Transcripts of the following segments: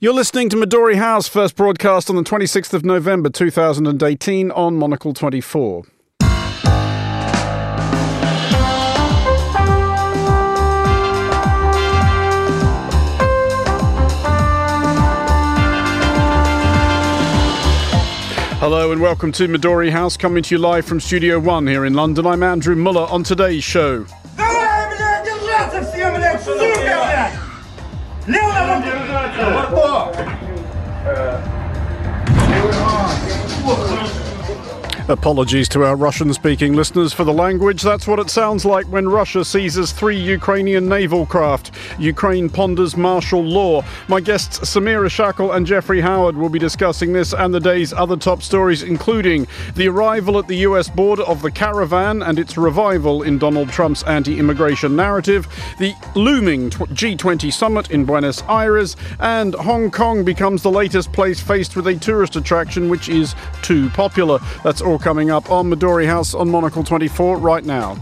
You're listening to Midori House, first broadcast on the 26th of November 2018 on Monocle 24. Hello and welcome to Midori House, coming to you live from Studio One here in London. I'm Andrew Mueller on today's show. Apologies to our Russian speaking listeners for the language. That's what it sounds like when Russia seizes three Ukrainian naval craft. Ukraine ponders martial law. My guests Samira Shackle and Jeffrey Howard will be discussing this and the day's other top stories, including the arrival at the US border of the caravan and its revival in Donald Trump's anti immigration narrative, the looming G20 summit in Buenos Aires, and Hong Kong becomes the latest place faced with a tourist attraction which is too popular. That's all coming up on Midori House on Monocle 24 right now.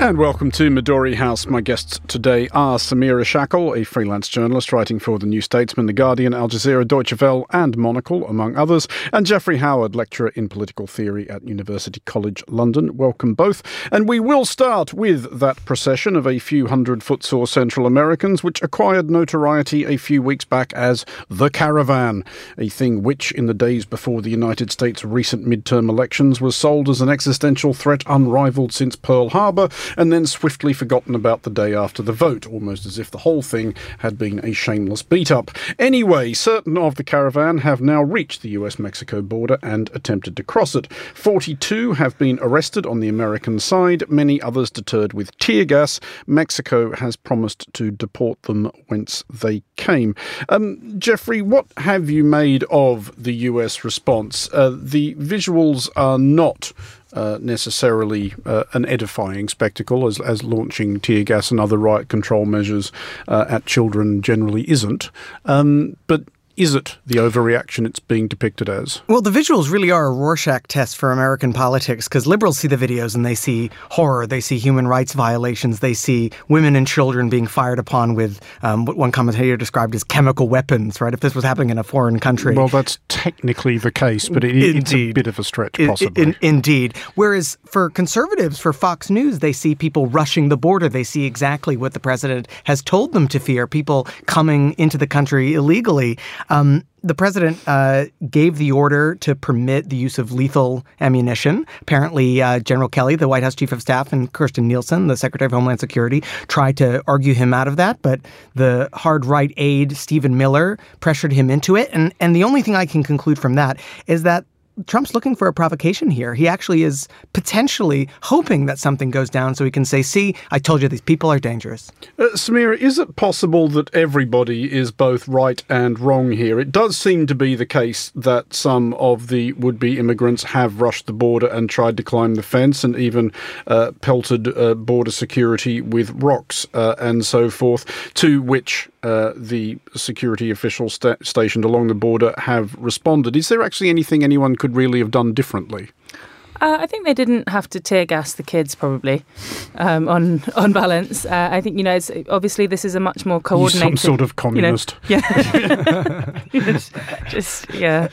And welcome to Midori House. My guests today are Samira Shackle, a freelance journalist writing for The New Statesman, The Guardian, Al Jazeera, Deutsche Welle, and Monocle, among others, and Jeffrey Howard, lecturer in political theory at University College London. Welcome both. And we will start with that procession of a few hundred footsore Central Americans, which acquired notoriety a few weeks back as the caravan, a thing which, in the days before the United States' recent midterm elections, was sold as an existential threat unrivaled since Pearl Harbor and then swiftly forgotten about the day after the vote, almost as if the whole thing had been a shameless beat up. Anyway, certain of the caravan have now reached the US Mexico border and attempted to cross it. 42 have been arrested on the American side, many others deterred with tear gas. Mexico has promised to deport them whence they came. Um, Jeffrey, what have you made of the US response? Uh, the visuals are not uh, necessarily uh, an edifying spectacle, as, as launching tear gas and other riot control measures uh, at children generally isn't. Um, but is it the overreaction it's being depicted as? Well, the visuals really are a Rorschach test for American politics because liberals see the videos and they see horror, they see human rights violations, they see women and children being fired upon with um, what one commentator described as chemical weapons, right? If this was happening in a foreign country. Well, that's technically the case, but it, it's a bit of a stretch, possibly. In, indeed. Whereas for conservatives, for Fox News, they see people rushing the border. They see exactly what the president has told them to fear people coming into the country illegally. Um, the president uh, gave the order to permit the use of lethal ammunition. Apparently, uh, General Kelly, the White House chief of staff, and Kirstjen Nielsen, the Secretary of Homeland Security, tried to argue him out of that, but the hard right aide, Stephen Miller, pressured him into it. And, and the only thing I can conclude from that is that Trump's looking for a provocation here. He actually is potentially hoping that something goes down so he can say, see, I told you these people are dangerous. Uh, Samira, is it possible that everybody is both right and wrong here? It does seem to be the case that some of the would be immigrants have rushed the border and tried to climb the fence and even uh, pelted uh, border security with rocks uh, and so forth, to which uh, the security officials sta- stationed along the border have responded. Is there actually anything anyone could really have done differently? Uh, I think they didn't have to tear gas the kids, probably. Um, on on balance, uh, I think you know. It's, obviously, this is a much more coordinated. Some sort of communist. You know, yeah. just, just, yeah.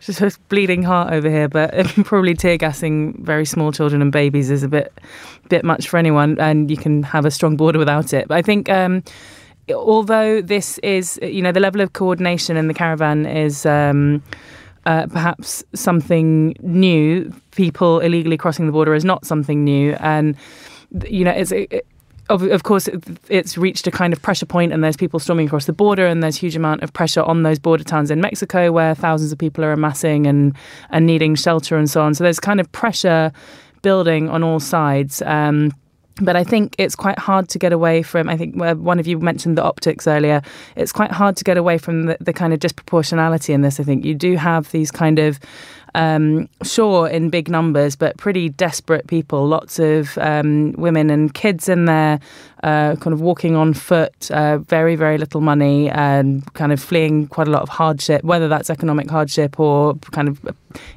Just a bleeding heart over here, but probably tear gassing very small children and babies is a bit, bit much for anyone, and you can have a strong border without it. But I think. Um, although this is, you know, the level of coordination in the caravan is um, uh, perhaps something new. People illegally crossing the border is not something new, and you know, it's. It, of, of course, it's reached a kind of pressure point, and there's people storming across the border, and there's huge amount of pressure on those border towns in Mexico, where thousands of people are amassing and and needing shelter and so on. So there's kind of pressure building on all sides. Um, but I think it's quite hard to get away from. I think one of you mentioned the optics earlier. It's quite hard to get away from the, the kind of disproportionality in this. I think you do have these kind of um, sure in big numbers, but pretty desperate people. Lots of um, women and kids in there, uh, kind of walking on foot, uh, very, very little money, and kind of fleeing quite a lot of hardship, whether that's economic hardship or kind of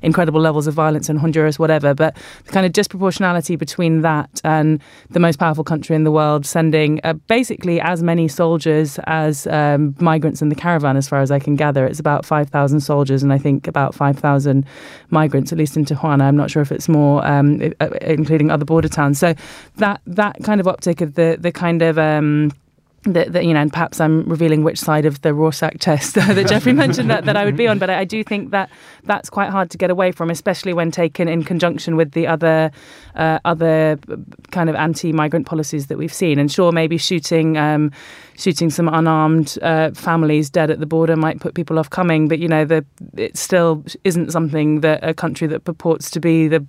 incredible levels of violence in Honduras, whatever. But the kind of disproportionality between that and the most powerful country in the world sending uh, basically as many soldiers as um, migrants in the caravan, as far as I can gather. It's about 5,000 soldiers and I think about 5,000 migrants, at least in Tijuana. I'm not sure if it's more, um, including other border towns. So that that kind of optic of the, the kind of. Um, that, that, you know, and perhaps I'm revealing which side of the Rorschach test that Jeffrey mentioned that, that I would be on, but I, I do think that that's quite hard to get away from, especially when taken in conjunction with the other uh, other kind of anti-migrant policies that we've seen. And sure, maybe shooting um, shooting some unarmed uh, families dead at the border might put people off coming, but you know, the, it still isn't something that a country that purports to be the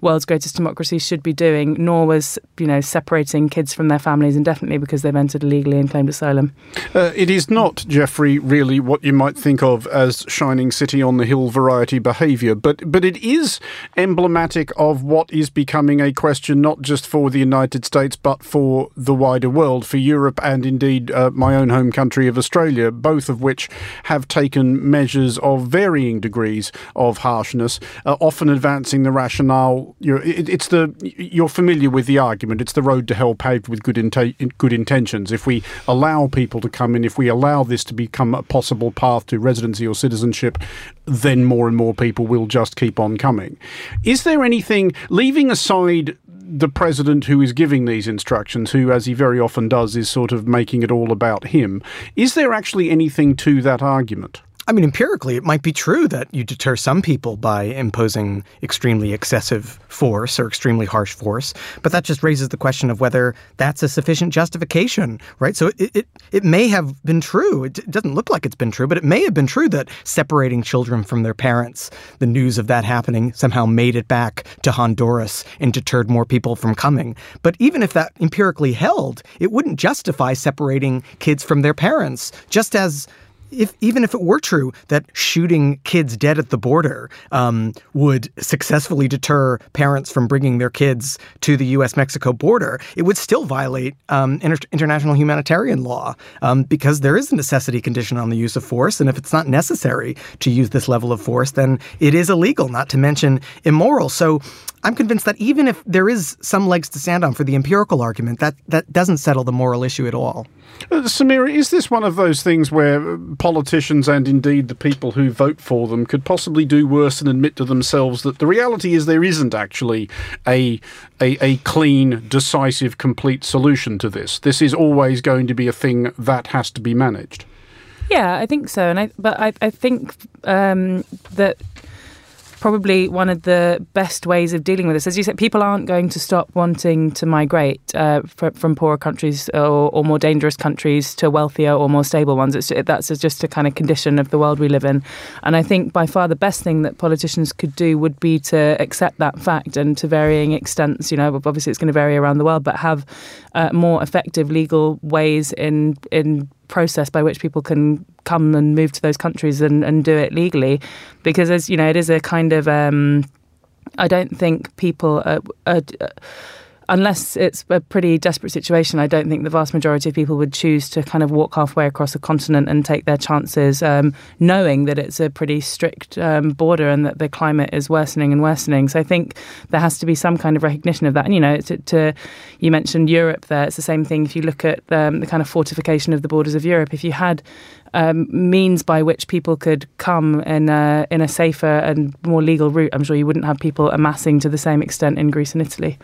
world's greatest democracy should be doing. Nor was you know separating kids from their families indefinitely because they've entered illegally and claimed asylum. Uh, it is not, Jeffrey, really what you might think of as shining city on the hill variety behaviour, but but it is emblematic of what is becoming a question not just for the United States but for the wider world, for Europe and indeed uh, my own home country of Australia, both of which have taken measures of varying degrees of harshness, uh, often advancing the rationale. You're, it, it's the you're familiar with the argument. It's the road to hell paved with good good intentions. If we allow people to come in, if we allow this to become a possible path to residency or citizenship, then more and more people will just keep on coming. Is there anything, leaving aside the president who is giving these instructions, who, as he very often does, is sort of making it all about him, is there actually anything to that argument? I mean, empirically, it might be true that you deter some people by imposing extremely excessive force or extremely harsh force, but that just raises the question of whether that's a sufficient justification, right? So it, it, it may have been true. It doesn't look like it's been true, but it may have been true that separating children from their parents, the news of that happening somehow made it back to Honduras and deterred more people from coming. But even if that empirically held, it wouldn't justify separating kids from their parents, just as if even if it were true that shooting kids dead at the border um, would successfully deter parents from bringing their kids to the U.S.-Mexico border, it would still violate um, inter- international humanitarian law um, because there is a necessity condition on the use of force, and if it's not necessary to use this level of force, then it is illegal, not to mention immoral. So I'm convinced that even if there is some legs to stand on for the empirical argument, that that doesn't settle the moral issue at all. Uh, Samira, is this one of those things where politicians and indeed the people who vote for them could possibly do worse than admit to themselves that the reality is there isn't actually a, a, a clean, decisive, complete solution to this? This is always going to be a thing that has to be managed. Yeah, I think so, and I but I I think um, that probably one of the best ways of dealing with this. As you said, people aren't going to stop wanting to migrate uh, from poorer countries or, or, more dangerous countries to wealthier or more stable ones. It's, that's just a kind of condition of the world we live in. And I think by far the best thing that politicians could do would be to accept that fact and to varying extents, you know, obviously it's going to vary around the world, but have uh, more effective legal ways in in process by which people can come and move to those countries and, and do it legally. Because as you know it is a kind of um, I don't think people are, are, unless it's a pretty desperate situation, I don't think the vast majority of people would choose to kind of walk halfway across a continent and take their chances, um, knowing that it's a pretty strict um, border and that the climate is worsening and worsening. So I think there has to be some kind of recognition of that. And you know, to, to you mentioned Europe there, it's the same thing. If you look at um, the kind of fortification of the borders of Europe, if you had um, means by which people could come in a, in a safer and more legal route, I'm sure you wouldn't have people amassing to the same extent in Greece and Italy.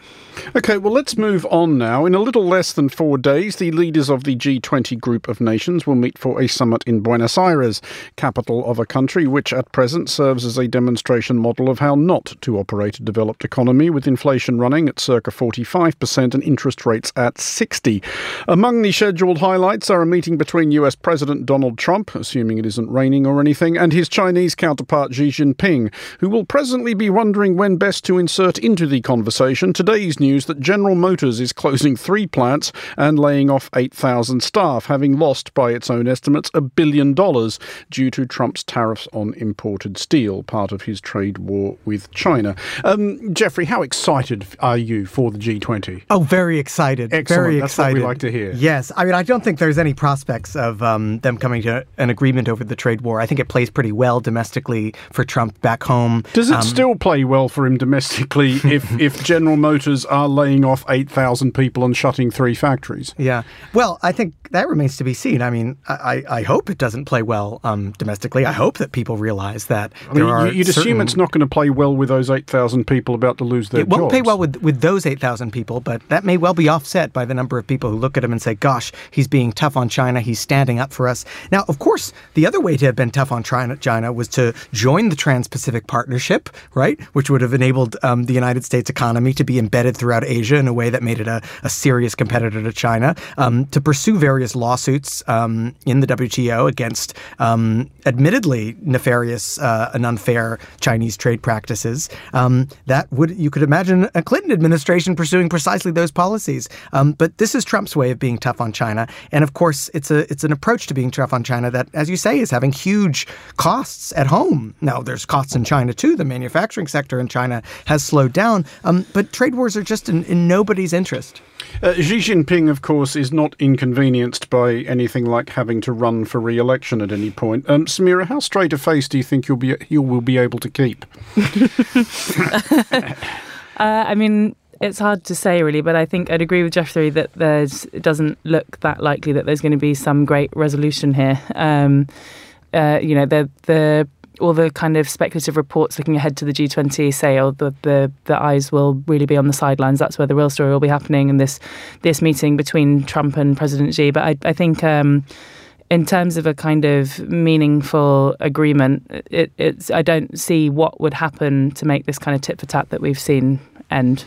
Okay, well, let's move on now. In a little less than four days, the leaders of the G20 group of nations will meet for a summit in Buenos Aires, capital of a country which at present serves as a demonstration model of how not to operate a developed economy, with inflation running at circa 45% and interest rates at 60. Among the scheduled highlights are a meeting between US President Donald Donald Trump, assuming it isn't raining or anything, and his Chinese counterpart Xi Jinping, who will presently be wondering when best to insert into the conversation today's news that General Motors is closing three plants and laying off 8,000 staff, having lost, by its own estimates, a billion dollars due to Trump's tariffs on imported steel, part of his trade war with China. Um, Jeffrey, how excited are you for the G20? Oh, very excited. Excellent. Very That's excited. what we like to hear. Yes. I mean, I don't think there's any prospects of um, them coming to an agreement over the trade war. I think it plays pretty well domestically for Trump back home. Does it Um, still play well for him domestically if, if General Motors are laying off 8,000 people and shutting three factories? Yeah. Well, I think that remains to be seen. I mean, I, I hope it doesn't play well um, domestically. I hope that people realize that I there mean, you'd assume it's not going to play well with those 8,000 people about to lose their It won't jobs. pay well with, with those 8,000 people, but that may well be offset by the number of people who look at him and say, gosh, he's being tough on China. He's standing up for us. Now, of course, the other way to have been tough on China, was to join the Trans Pacific Partnership, right? Which would have enabled um, the United States economy to be embedded throughout Asia in a way that made it a, a serious competitor to China, um, to pursue various lawsuits um, in the WTO against um, admittedly nefarious uh, and unfair Chinese trade practices. Um, that would you could imagine a Clinton administration pursuing precisely those policies. Um, but this is Trump's way of being tough on China, and of course, it's a it's an approach to being tough on China that, as you say, is having huge costs at home. Now, there's costs in China too. The manufacturing sector in China has slowed down, um, but trade wars are just in, in nobody's interest. Uh, Xi Jinping, of course, is not inconvenienced by anything like having to run for re-election at any point. Um, Samira, how straight a face do you think you'll be you will be able to keep? Uh, I mean, it's hard to say really, but I think I'd agree with Jeffrey that there's it doesn't look that likely that there's going to be some great resolution here. Um, uh, you know, the the all the kind of speculative reports looking ahead to the G20 say, oh, the, the the eyes will really be on the sidelines. That's where the real story will be happening in this this meeting between Trump and President Xi. But I, I think. Um, in terms of a kind of meaningful agreement, it, it's I don't see what would happen to make this kind of tit for tat that we've seen end.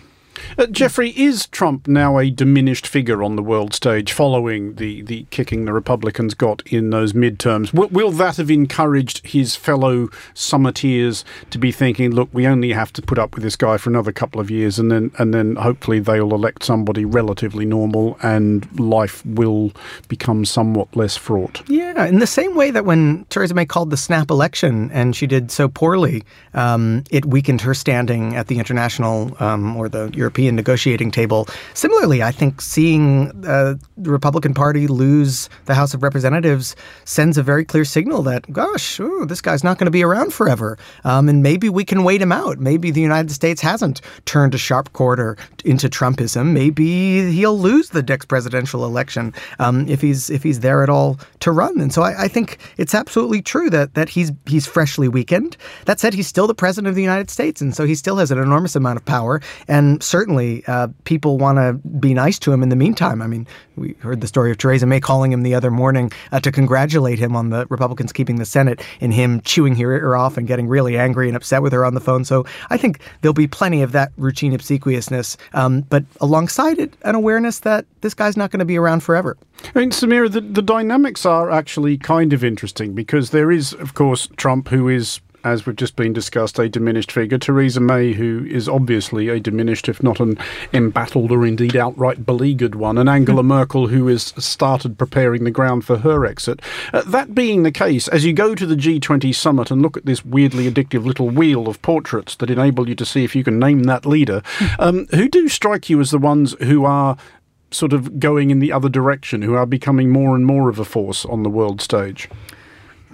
Uh, Jeffrey, is Trump now a diminished figure on the world stage following the, the kicking the Republicans got in those midterms? Will, will that have encouraged his fellow summiteers to be thinking, look, we only have to put up with this guy for another couple of years and then and then hopefully they'll elect somebody relatively normal and life will become somewhat less fraught? Yeah, in the same way that when Theresa May called the snap election and she did so poorly, um, it weakened her standing at the international um, or the European negotiating table. Similarly, I think seeing uh, the Republican Party lose the House of Representatives sends a very clear signal that, gosh, ooh, this guy's not going to be around forever. Um, and maybe we can wait him out. Maybe the United States hasn't turned a sharp corner into Trumpism. Maybe he'll lose the next presidential election um, if he's if he's there at all to run. And so I, I think it's absolutely true that that he's he's freshly weakened. That said, he's still the president of the United States, and so he still has an enormous amount of power. And certainly, uh, people want to be nice to him in the meantime. I mean, we heard the story of Theresa May calling him the other morning uh, to congratulate him on the Republicans keeping the Senate, and him chewing her ear off and getting really angry and upset with her on the phone. So I think there'll be plenty of that routine obsequiousness, um, but alongside it, an awareness that this guy's not going to be around forever. I mean, Samira, the, the dynamics are actually kind of interesting because there is, of course, Trump, who is, as we've just been discussed, a diminished figure. Theresa May, who is obviously a diminished, if not an embattled or indeed outright beleaguered one. And Angela Merkel, who has started preparing the ground for her exit. Uh, that being the case, as you go to the G20 summit and look at this weirdly addictive little wheel of portraits that enable you to see if you can name that leader, um, who do strike you as the ones who are sort of going in the other direction, who are becoming more and more of a force on the world stage?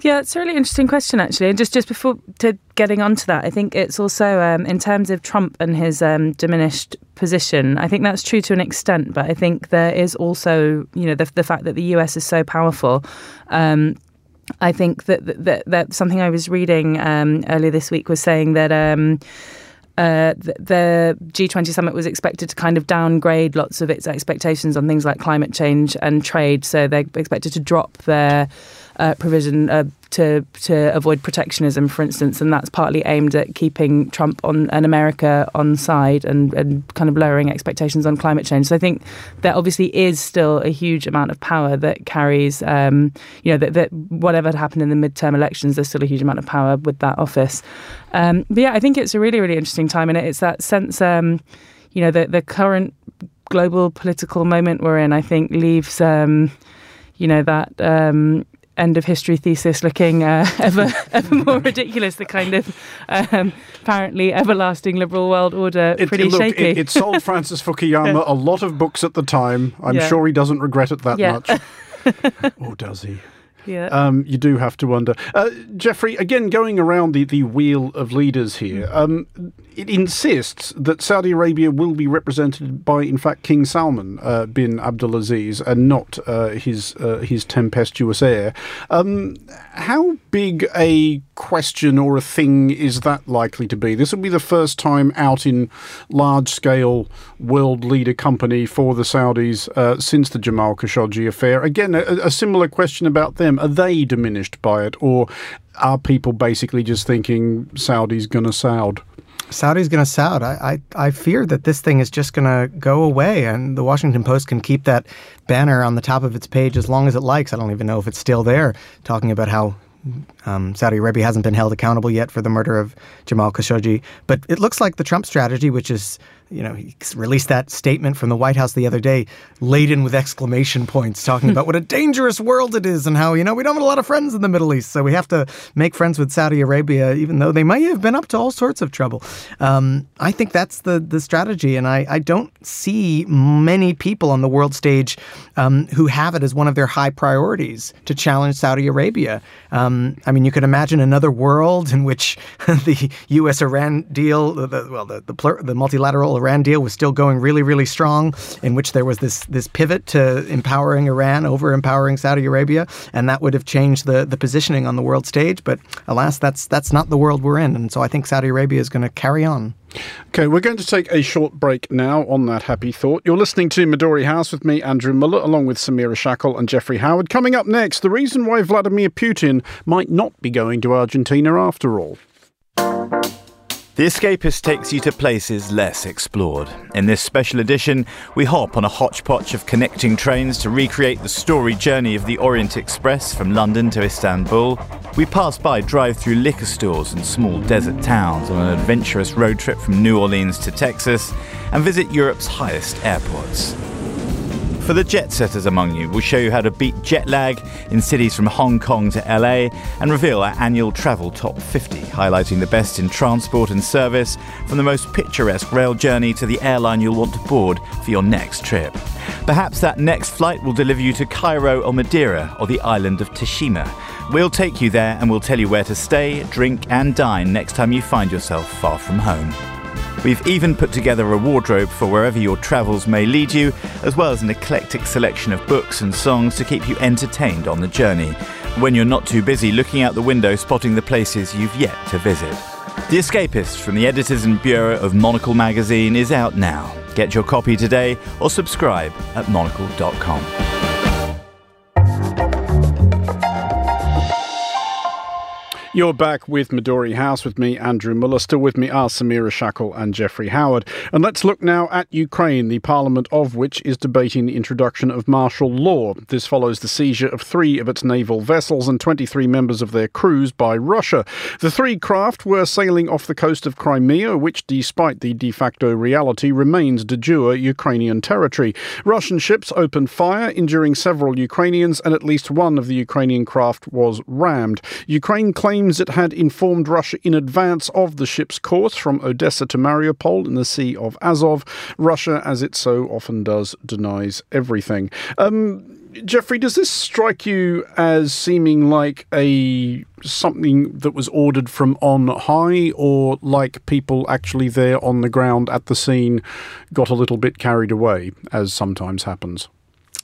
Yeah, it's a really interesting question, actually. And just just before to getting onto that, I think it's also um, in terms of Trump and his um, diminished position. I think that's true to an extent, but I think there is also, you know, the, the fact that the US is so powerful. Um, I think that, that that something I was reading um, earlier this week was saying that. Um, uh, the, the G20 summit was expected to kind of downgrade lots of its expectations on things like climate change and trade. So they're expected to drop their uh, provision, uh, to to avoid protectionism, for instance, and that's partly aimed at keeping Trump on and America on side and, and kind of lowering expectations on climate change. So I think there obviously is still a huge amount of power that carries, um, you know, that, that whatever happened in the midterm elections, there's still a huge amount of power with that office. Um, but yeah, I think it's a really really interesting time, and it's that sense, um, you know, the the current global political moment we're in. I think leaves. Um, you know that um, end of history thesis looking uh, ever ever more ridiculous. The kind of um, apparently everlasting liberal world order It, pretty it, look, shaky. it, it sold Francis Fukuyama a lot of books at the time. I'm Yeah. sure he doesn't regret it that Yeah. much. or does he? Yeah. Um, you do have to wonder. Uh, Jeffrey, again, going around the, the wheel of leaders here, um, it insists that Saudi Arabia will be represented by, in fact, King Salman uh, bin Abdulaziz and not uh, his uh, his tempestuous heir. Um, how big a question or a thing is that likely to be? This will be the first time out in large scale world leader company for the Saudis uh, since the Jamal Khashoggi affair. Again, a, a similar question about them. Are they diminished by it, or are people basically just thinking Saudi's going to Saud? Saudi's going to Saud. I, I, I fear that this thing is just going to go away, and the Washington Post can keep that banner on the top of its page as long as it likes. I don't even know if it's still there, talking about how um, Saudi Arabia hasn't been held accountable yet for the murder of Jamal Khashoggi. But it looks like the Trump strategy, which is, you know, he released that statement from the White House the other day, laden with exclamation points, talking about what a dangerous world it is and how, you know, we don't have a lot of friends in the Middle East. So we have to make friends with Saudi Arabia, even though they may have been up to all sorts of trouble. Um, I think that's the, the strategy. And I, I don't see many people on the world stage um, who have it as one of their high priorities to challenge Saudi Arabia. Um, I mean, you could imagine another world in which the U.S. Iran deal, the, the, well, the the, plur- the multilateral Iran deal was still going really, really strong, in which there was this this pivot to empowering Iran over empowering Saudi Arabia, and that would have changed the the positioning on the world stage. But alas, that's that's not the world we're in, and so I think Saudi Arabia is going to carry on. Okay, we're going to take a short break now on that happy thought. You're listening to Midori House with me, Andrew Mueller, along with Samira Shackle and Jeffrey Howard. Coming up next, the reason why Vladimir Putin might not be going to Argentina after all. The Escapist takes you to places less explored. In this special edition, we hop on a hodgepodge of connecting trains to recreate the story journey of the Orient Express from London to Istanbul. We pass by drive through liquor stores and small desert towns on an adventurous road trip from New Orleans to Texas and visit Europe's highest airports. For the jet setters among you, we'll show you how to beat jet lag in cities from Hong Kong to LA and reveal our annual travel top 50, highlighting the best in transport and service from the most picturesque rail journey to the airline you'll want to board for your next trip. Perhaps that next flight will deliver you to Cairo or Madeira or the island of Teshima. We'll take you there and we'll tell you where to stay, drink, and dine next time you find yourself far from home. We've even put together a wardrobe for wherever your travels may lead you, as well as an eclectic selection of books and songs to keep you entertained on the journey, when you're not too busy looking out the window spotting the places you've yet to visit. The Escapist from the editors and bureau of Monocle magazine is out now. Get your copy today or subscribe at monocle.com. You're back with Midori House with me, Andrew Mueller. Still with me are Samira Shackle and Jeffrey Howard. And let's look now at Ukraine, the parliament of which is debating the introduction of martial law. This follows the seizure of three of its naval vessels and 23 members of their crews by Russia. The three craft were sailing off the coast of Crimea, which, despite the de facto reality, remains de jure Ukrainian territory. Russian ships opened fire, injuring several Ukrainians, and at least one of the Ukrainian craft was rammed. Ukraine claims it had informed Russia in advance of the ship's course from Odessa to Mariupol in the Sea of Azov. Russia, as it so often does, denies everything. Um, Jeffrey, does this strike you as seeming like a something that was ordered from on high, or like people actually there on the ground at the scene got a little bit carried away, as sometimes happens?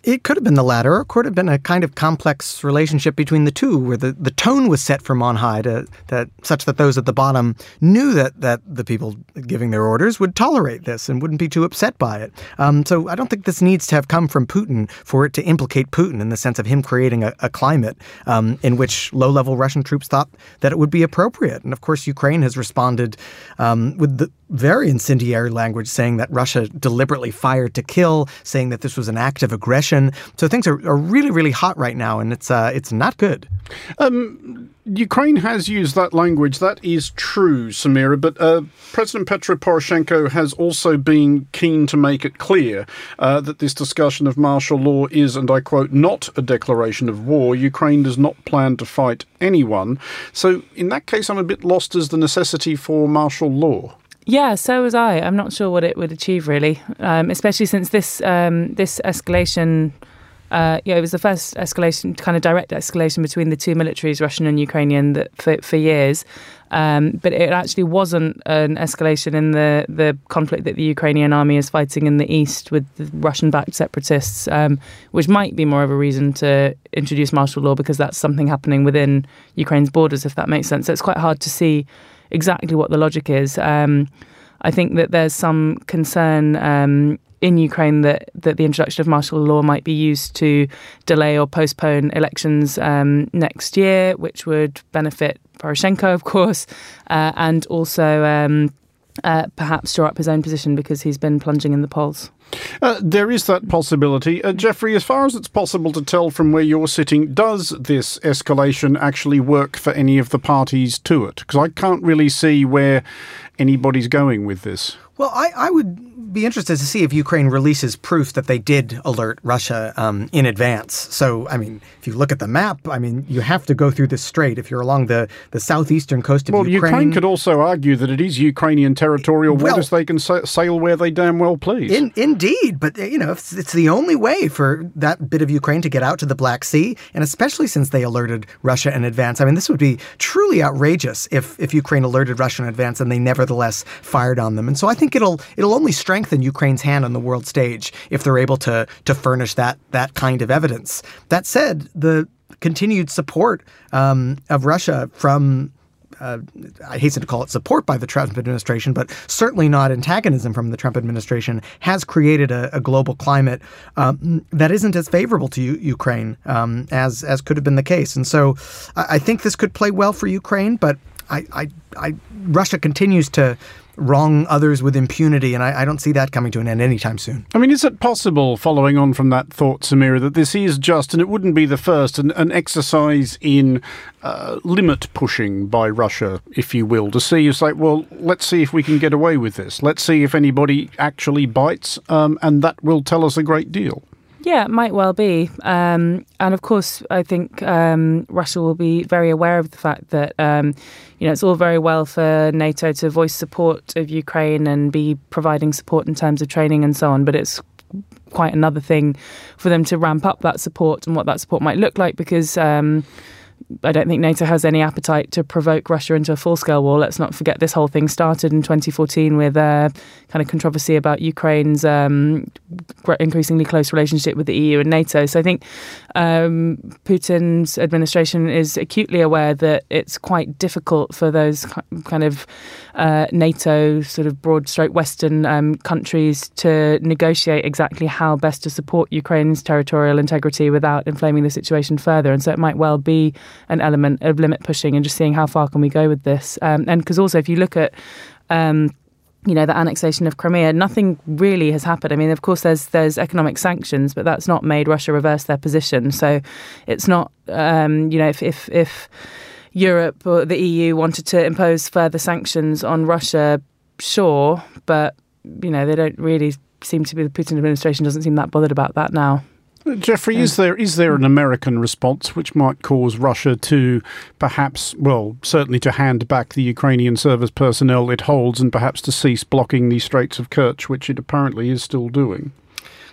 It could have been the latter, or it could have been a kind of complex relationship between the two, where the, the tone was set from on high to, that such that those at the bottom knew that, that the people giving their orders would tolerate this and wouldn't be too upset by it. Um, so I don't think this needs to have come from Putin for it to implicate Putin in the sense of him creating a, a climate um, in which low level Russian troops thought that it would be appropriate. And of course, Ukraine has responded um, with the very incendiary language saying that Russia deliberately fired to kill, saying that this was an act of aggression. So things are, are really, really hot right now, and it's uh, it's not good. Um, Ukraine has used that language. That is true, Samira. But uh, President Petro Poroshenko has also been keen to make it clear uh, that this discussion of martial law is, and I quote, not a declaration of war. Ukraine does not plan to fight anyone. So, in that case, I'm a bit lost as the necessity for martial law. Yeah, so was I. I'm not sure what it would achieve really, um, especially since this um, this escalation. Uh, yeah, it was the first escalation, kind of direct escalation between the two militaries, Russian and Ukrainian, that for, for years. Um, but it actually wasn't an escalation in the, the conflict that the Ukrainian army is fighting in the east with the Russian backed separatists, um, which might be more of a reason to introduce martial law because that's something happening within Ukraine's borders, if that makes sense. So it's quite hard to see exactly what the logic is. Um, I think that there's some concern um, in Ukraine that, that the introduction of martial law might be used to delay or postpone elections um, next year, which would benefit Poroshenko, of course, uh, and also um, uh, perhaps draw up his own position because he's been plunging in the polls. Uh, there is that possibility. Uh, Jeffrey, as far as it's possible to tell from where you're sitting, does this escalation actually work for any of the parties to it? Because I can't really see where anybody's going with this. Well, I, I would be interested to see if Ukraine releases proof that they did alert Russia um, in advance. So, I mean, if you look at the map, I mean, you have to go through this strait if you're along the, the southeastern coast of well, Ukraine. Well, Ukraine could also argue that it is Ukrainian territorial Well- waters. they can sa- sail where they damn well please. In, indeed, but uh, you know, it's, it's the only way for that bit of Ukraine to get out to the Black Sea, and especially since they alerted Russia in advance. I mean, this would be truly outrageous if if Ukraine alerted Russia in advance and they nevertheless fired on them. And so I think it'll it'll only strengthen Ukraine's hand on the world stage if they're able to to furnish that that kind of evidence. That said, the continued support um, of Russia from uh, I hasten to call it support by the Trump administration, but certainly not antagonism from the Trump administration, has created a, a global climate um, that isn't as favorable to U- Ukraine um, as as could have been the case. And so, I, I think this could play well for Ukraine, but I, I, I Russia continues to wrong others with impunity, and I, I don't see that coming to an end anytime soon. I mean, is it possible, following on from that thought, Samira, that this is just, and it wouldn't be the first, an, an exercise in uh, limit pushing by Russia, if you will, to see, it's like, well, let's see if we can get away with this. Let's see if anybody actually bites, um, and that will tell us a great deal. Yeah, it might well be. Um, and of course, I think um, Russia will be very aware of the fact that, um, you know, it's all very well for NATO to voice support of Ukraine and be providing support in terms of training and so on, but it's quite another thing for them to ramp up that support and what that support might look like because. Um, I don't think NATO has any appetite to provoke Russia into a full scale war. Let's not forget this whole thing started in 2014 with a kind of controversy about Ukraine's um, increasingly close relationship with the EU and NATO. So I think um, Putin's administration is acutely aware that it's quite difficult for those kind of uh, NATO sort of broad stroke Western um, countries to negotiate exactly how best to support Ukraine's territorial integrity without inflaming the situation further. And so it might well be an element of limit pushing and just seeing how far can we go with this. Um, and because also, if you look at um, you know the annexation of Crimea, nothing really has happened. I mean, of course, there's there's economic sanctions, but that's not made Russia reverse their position. So it's not um, you know if if if Europe or the EU wanted to impose further sanctions on Russia, sure, but you know they don't really seem to be the Putin administration doesn't seem that bothered about that now. Jeffrey, is there is there an American response which might cause Russia to perhaps, well, certainly to hand back the Ukrainian service personnel it holds, and perhaps to cease blocking the Straits of Kerch, which it apparently is still doing?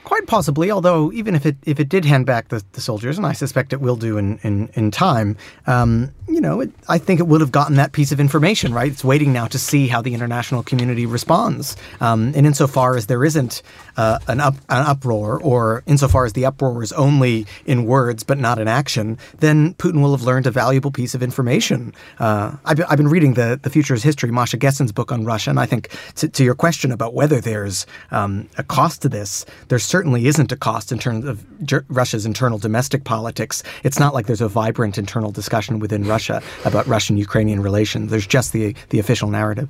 Quite possibly, although even if it if it did hand back the, the soldiers, and I suspect it will do in in, in time, um, you know, it, I think it would have gotten that piece of information right. It's waiting now to see how the international community responds, um, and insofar as there isn't uh, an up an uproar, or insofar as the uproar is only in words but not in action, then Putin will have learned a valuable piece of information. Uh, I've, I've been reading the the Future's History, Masha Gessen's book on Russia, and I think to, to your question about whether there's um, a cost to this, there's certainly isn't a cost in terms of Russia's internal domestic politics. It's not like there's a vibrant internal discussion within Russia about Russian-Ukrainian relations. There's just the the official narrative.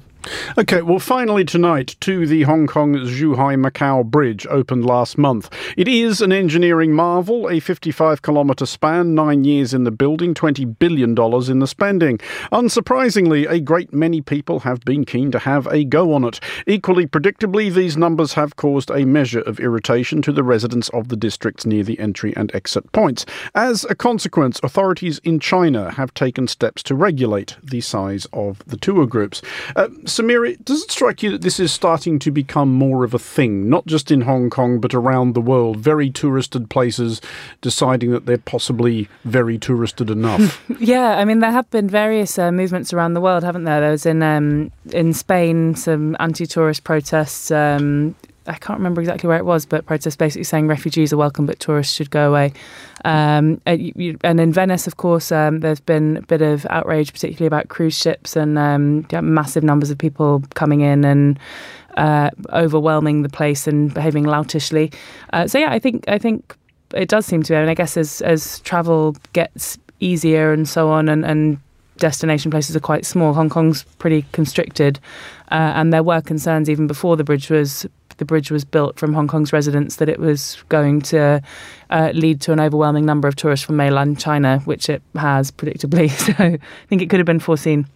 Okay, well, finally tonight, to the Hong Kong Zhuhai Macau Bridge opened last month. It is an engineering marvel, a 55 kilometre span, nine years in the building, $20 billion in the spending. Unsurprisingly, a great many people have been keen to have a go on it. Equally predictably, these numbers have caused a measure of irritation to the residents of the districts near the entry and exit points. As a consequence, authorities in China have taken steps to regulate the size of the tour groups. Uh, Samira, does it strike you that this is starting to become more of a thing, not just in Hong Kong, but around the world? Very touristed places deciding that they're possibly very touristed enough. yeah, I mean, there have been various uh, movements around the world, haven't there? There was in um, in Spain some anti-tourist protests. Um, I can't remember exactly where it was, but protests basically saying refugees are welcome, but tourists should go away. Um, and, in Venice, of course, um, there's been a bit of outrage, particularly about cruise ships and um, massive numbers of people coming in and uh, overwhelming the place and behaving loutishly. Uh, so yeah, I think I think it does seem to be. I mean, I guess as as travel gets easier and so on, and, and destination places are quite small. Hong Kong's pretty constricted, uh, and there were concerns even before the bridge was the bridge was built from Hong Kong's residents that it was going to uh, lead to an overwhelming number of tourists from mainland China, which it has predictably. So I think it could have been foreseen.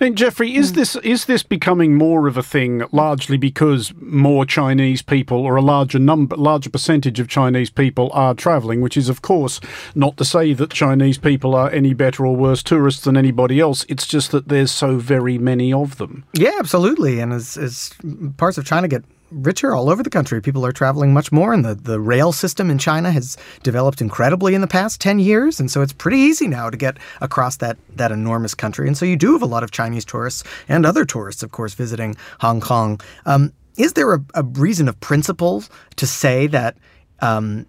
And Jeffrey, is mm. this is this becoming more of a thing largely because more Chinese people or a larger number larger percentage of Chinese people are travelling, which is of course not to say that Chinese people are any better or worse tourists than anybody else. It's just that there's so very many of them. Yeah, absolutely. And as, as parts of China get richer all over the country. People are traveling much more, and the, the rail system in China has developed incredibly in the past 10 years. And so it's pretty easy now to get across that, that enormous country. And so you do have a lot of Chinese tourists and other tourists, of course, visiting Hong Kong. Um, is there a, a, reason of principle to say that? Um,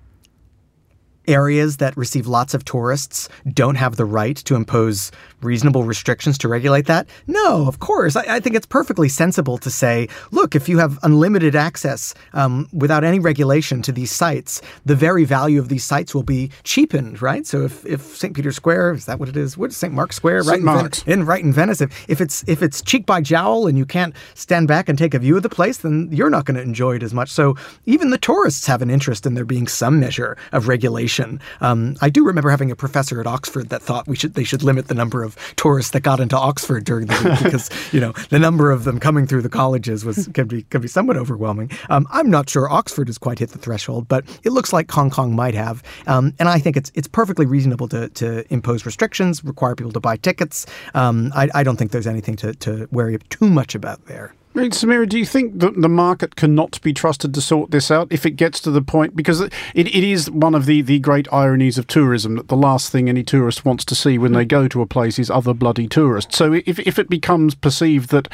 areas that receive lots of tourists don't have the right to impose reasonable restrictions to regulate that? No, of course. I, I think it's perfectly sensible to say, look, if you have unlimited access um, without any regulation to these sites, the very value of these sites will be cheapened, right? So if, if St. Peter's Square, is that what it is? What is St. Mark's Square? St. Right Mark's. In, in, right in Venice. If, if it's if it's cheek by jowl and you can't stand back and take a view of the place, then you're not going to enjoy it as much. So even the tourists have an interest in there being some measure of regulation um, I do remember having a professor at Oxford that thought we should they should limit the number of tourists that got into Oxford during the week because you know the number of them coming through the colleges was can be can be somewhat overwhelming. Um, I'm not sure Oxford has quite hit the threshold, but it looks like Hong Kong might have, um, and I think it's it's perfectly reasonable to to impose restrictions, require people to buy tickets. Um, I, I don't think there's anything to to worry too much about there. I mean, Samira, do you think that the market cannot be trusted to sort this out if it gets to the point? Because it, it is one of the, the great ironies of tourism that the last thing any tourist wants to see when they go to a place is other bloody tourists. So if, if it becomes perceived that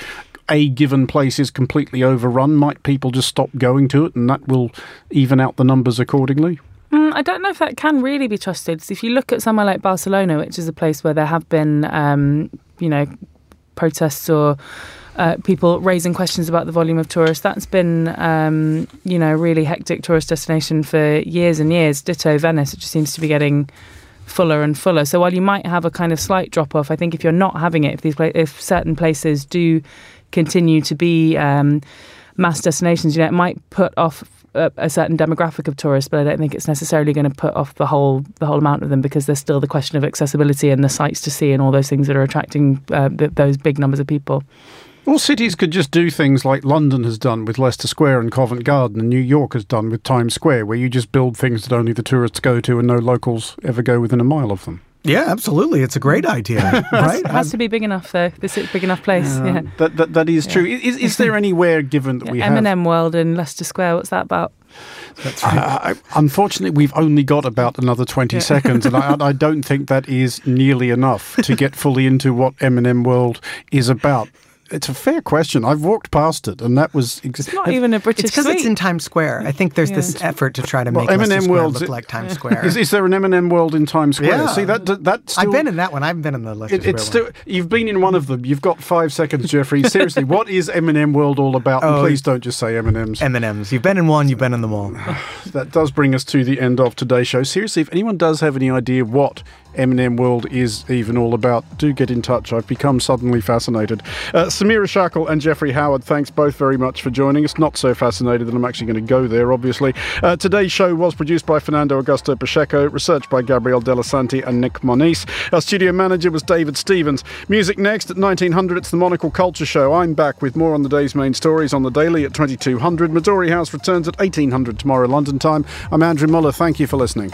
a given place is completely overrun, might people just stop going to it and that will even out the numbers accordingly? Mm, I don't know if that can really be trusted. So if you look at somewhere like Barcelona, which is a place where there have been, um, you know, protests or uh, people raising questions about the volume of tourists. That's been, um, you know, really hectic tourist destination for years and years. Ditto Venice, it just seems to be getting fuller and fuller. So while you might have a kind of slight drop off, I think if you're not having it, if these if certain places do continue to be um, mass destinations, you know, it might put off a, certain demographic of tourists, but I don't think it's necessarily going to put off the whole the whole amount of them because there's still the question of accessibility and the sights to see and all those things that are attracting uh, th- those big numbers of people. Well, cities could just do things like London has done with Leicester Square and Covent Garden, and New York has done with Times Square, where you just build things that only the tourists go to and no locals ever go within a mile of them. Yeah, absolutely. It's a great idea, right? it has to be big enough, though. This is a big enough place. yeah, that, that that is yeah. true. Is, is there anywhere given that yeah, we M&M have World in Leicester Square? What's that about? Uh, unfortunately, we've only got about another 20 seconds, and I, I, don't think that is nearly enough to get fully into what M&M World is about it's a fair question. I've walked past it, and that was ex- it's not even a British. It's because it's in Times Square. I think there's yeah. this effort to try to make well, M&M World look like Times Square. Is, is, there an M&M World in Times Square? Yeah. See that that still, I've been in that one. I've been in the Leicester it, it's still, You've been in one of them. You've got five seconds, Jeffrey. Seriously, what is M&M World all about? Oh, please don't just say M&Ms. M&Ms. You've been in one. You've been in them all. that does bring us to the end of today's show. Seriously, if anyone does have any idea what M&M World is even all about, do get in touch. I've become suddenly fascinated. Uh, Samira Shackle and Jeffrey Howard, thanks both very much for joining us. Not so fascinated that I'm actually going to go there, obviously. Uh, today's show was produced by Fernando Augusto Pacheco, researched by Gabriel Delasanti and Nick Moniz. Our studio manager was David Stevens. Music next at 1900, it's the Monocle Culture Show. I'm back with more on the day's main stories on the daily at 2200. Midori House returns at 1800 tomorrow London time. I'm Andrew Mueller. Thank you for listening.